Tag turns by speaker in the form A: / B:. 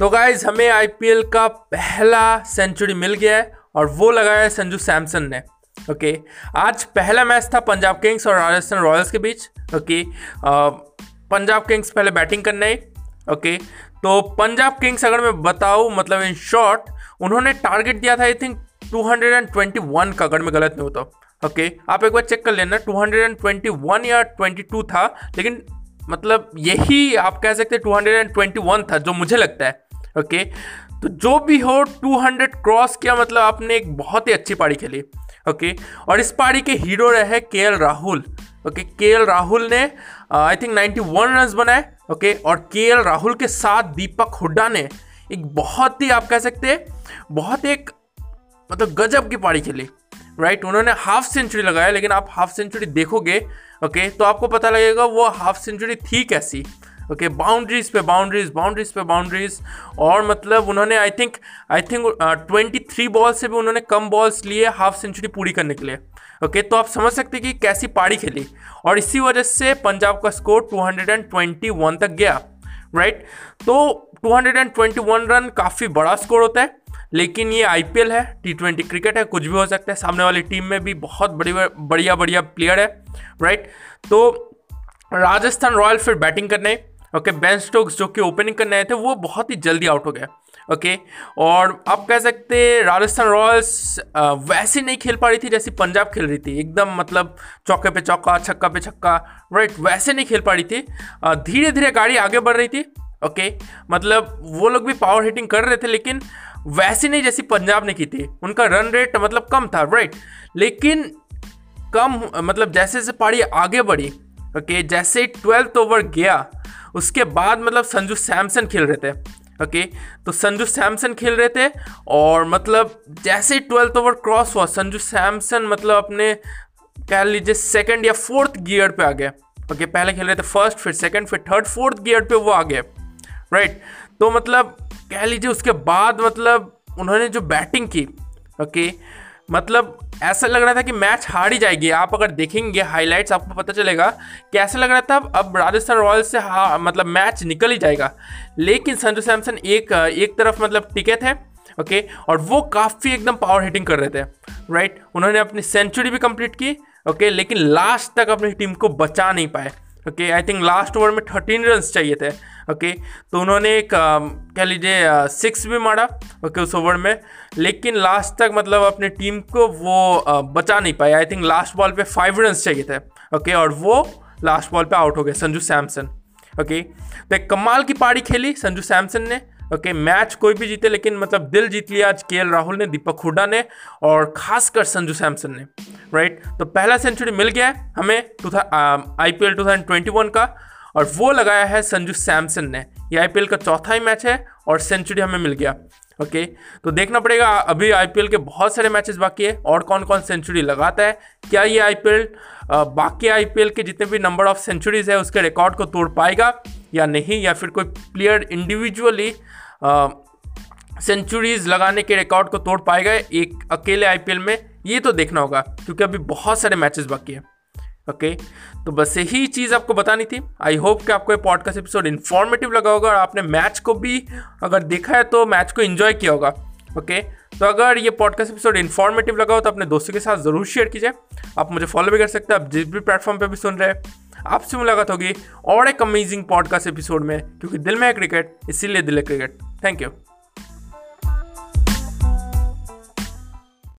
A: तो गाइज़ हमें आईपीएल का पहला सेंचुरी मिल गया है और वो लगाया है संजू सैमसन ने ओके आज पहला मैच था पंजाब किंग्स और राजस्थान रॉयल्स के बीच ओके पंजाब किंग्स पहले बैटिंग करने आई ओके तो पंजाब किंग्स अगर मैं बताऊँ मतलब इन शॉर्ट उन्होंने टारगेट दिया था आई थिंक 221 का, अगर मैं गलत नहीं होता ओके आप एक बार चेक कर लेना 221 या 22 था, लेकिन मतलब यही आप कह सकते हैं 221 था, जो मुझे लगता है। ओके? तो जो भी हो 200 क्रॉस किया मतलब आपने एक बहुत ही अच्छी पारी खेली ओके? और इस पारी के हीरो रहे K L Rahul okay? K L Rahul ने आई थिंक 91 रन बनाए ओके? और के एल राहुल के साथ दीपक हुड्डा ने एक बहुत ही आप कह सकते हैं बहुत एक मतलब गजब की पारी खेली राइट right, उन्होंने हाफ़ सेंचुरी लगाया लेकिन आप हाफ़ सेंचुरी देखोगे ओके? तो आपको पता लगेगा वो हाफ़ सेंचुरी थी कैसी ओके बाउंड्रीज पे बाउंड्रीज बाउंड्रीज पे बाउंड्रीज और मतलब उन्होंने I think I think twenty three ball से भी उन्होंने कम बॉल्स लिए हाफ़ सेंचुरी पूरी करने के लिए. ओके okay, तो आप समझ सकते हैं कि कैसी पारी खेली. और इसी वजह से पंजाब का स्कोर 221 तक गया. राइट तो 221 रन काफ़ी बड़ा स्कोर होता है. लेकिन ये आईपीएल है टी ट्वेंटी क्रिकेट है कुछ भी हो सकता है. सामने वाली टीम में भी बहुत बड़ी बढ़िया बढ़िया प्लेयर है. राइट तो राजस्थान रॉयल फिर बैटिंग करने. ओके बेन स्टोक्स जो कि ओपनिंग करने आए थे, वो बहुत ही जल्दी आउट हो गया ओके और आप कह सकते राजस्थान रॉयल्स वैसे नहीं खेल पा रही थी जैसी पंजाब खेल रही थी। एकदम मतलब चौके पे चौका, छक्का पे छक्का राइट वैसे नहीं खेल पा रही थी। धीरे धीरे गाड़ी आगे बढ़ रही थी। ओके मतलब वो लोग भी पावर हिटिंग कर रहे थे, लेकिन वैसे नहीं जैसी पंजाब ने की थी। उनका रन रेट मतलब कम था राइट लेकिन कम मतलब जैसे जैसे पारी आगे बढ़ी ओके जैसे ट्वेल्थ ओवर गया उसके बाद मतलब संजू सैमसन खेल रहे थे ओके तो संजू सैमसन खेल रहे थे और मतलब जैसे ही ट्वेल्थ ओवर क्रॉस हुआ, संजू सैमसन मतलब अपने कह लीजिए सेकंड या फोर्थ गियर पे आ गए ओके पहले खेल रहे थे फ़र्स्ट फिर सेकंड फिर थर्ड फोर्थ गियर पे वो आ गए राइट तो मतलब कह लीजिए उसके बाद मतलब उन्होंने जो बैटिंग की ओके मतलब ऐसा लग रहा था कि मैच हार ही जाएगी। आप अगर देखेंगे हाईलाइट्स आपको पता चलेगा कि ऐसा लग रहा था अब राजस्थान रॉयल्स से हाँ मतलब मैच निकल ही जाएगा। लेकिन संजू सैमसन एक एक तरफ़ मतलब टिके थे ओके और वो काफ़ी एकदम पावर हिटिंग कर रहे थे राइट उन्होंने अपनी सेंचुरी भी कंप्लीट की ओके लेकिन लास्ट तक अपनी टीम को बचा नहीं पाए। Okay I think last over में थर्टीन रन चाहिए थे। ओके तो उन्होंने एक कह लीजिए सिक्स भी मारा। ओके उस ओवर में। लेकिन लास्ट तक मतलब अपने टीम को वो बचा नहीं पाए आई थिंक लास्ट बॉल पे फाइव रन चाहिए थे। ओके और वो लास्ट बॉल पे आउट हो गए संजू सैमसन। ओके तो एक कमाल की पारी खेली संजू सैमसन ने। ओके, मैच कोई भी जीते, लेकिन मतलब दिल जीत लिया आज के राहुल ने, दीपक हुडा ने, और खासकर संजू सैमसन ने राइट तो पहला सेंचुरी मिल गया है हमें I P L two thousand twenty one का, और वो लगाया है संजू सैमसन ने। ये आईपीएल का चौथा ही मैच है, और सेंचुरी हमें मिल गया, ओके? तो देखना पड़ेगा, अभी आईपीएल के बहुत सारे मैचेस बाकी है, और कौन कौन सेंचुरी लगाता है, क्या ये आईपीएल बाकी आईपीएल के जितने भी नंबर ऑफ़ सेंचुरीज है, उसके रिकॉर्ड को तोड़ पाएगा? या नहीं, या फिर कोई प्लेयर इंडिविजुअली सेंचुरीज लगाने के रिकॉर्ड को तोड़ पाएगा एक अकेले आईपीएल में, ये तो देखना होगा, क्योंकि अभी बहुत सारे मैचेस बाकी हैं। ओके तो बस यही चीज़ आपको बतानी थी। आई होप कि आपको ये पॉडकास्ट एपिसोड इन्फॉर्मेटिव लगा होगा और आपने मैच को भी अगर देखा है तो मैच को इन्जॉय किया होगा। ओके तो अगर ये पॉडकास्ट एपिसोड इन्फॉर्मेटिव लगा हो तो अपने दोस्तों के साथ ज़रूर शेयर कीजिए। आप मुझे फॉलो भी कर सकते हैं, आप जिस भी प्लेटफॉर्म पे भी सुन रहे हैं, आपसे मुलाकात होगी और एक अमेजिंग पॉडकास्ट एपिसोड में, क्योंकि दिल में है क्रिकेट इसीलिए दिल है क्रिकेट थैंक यू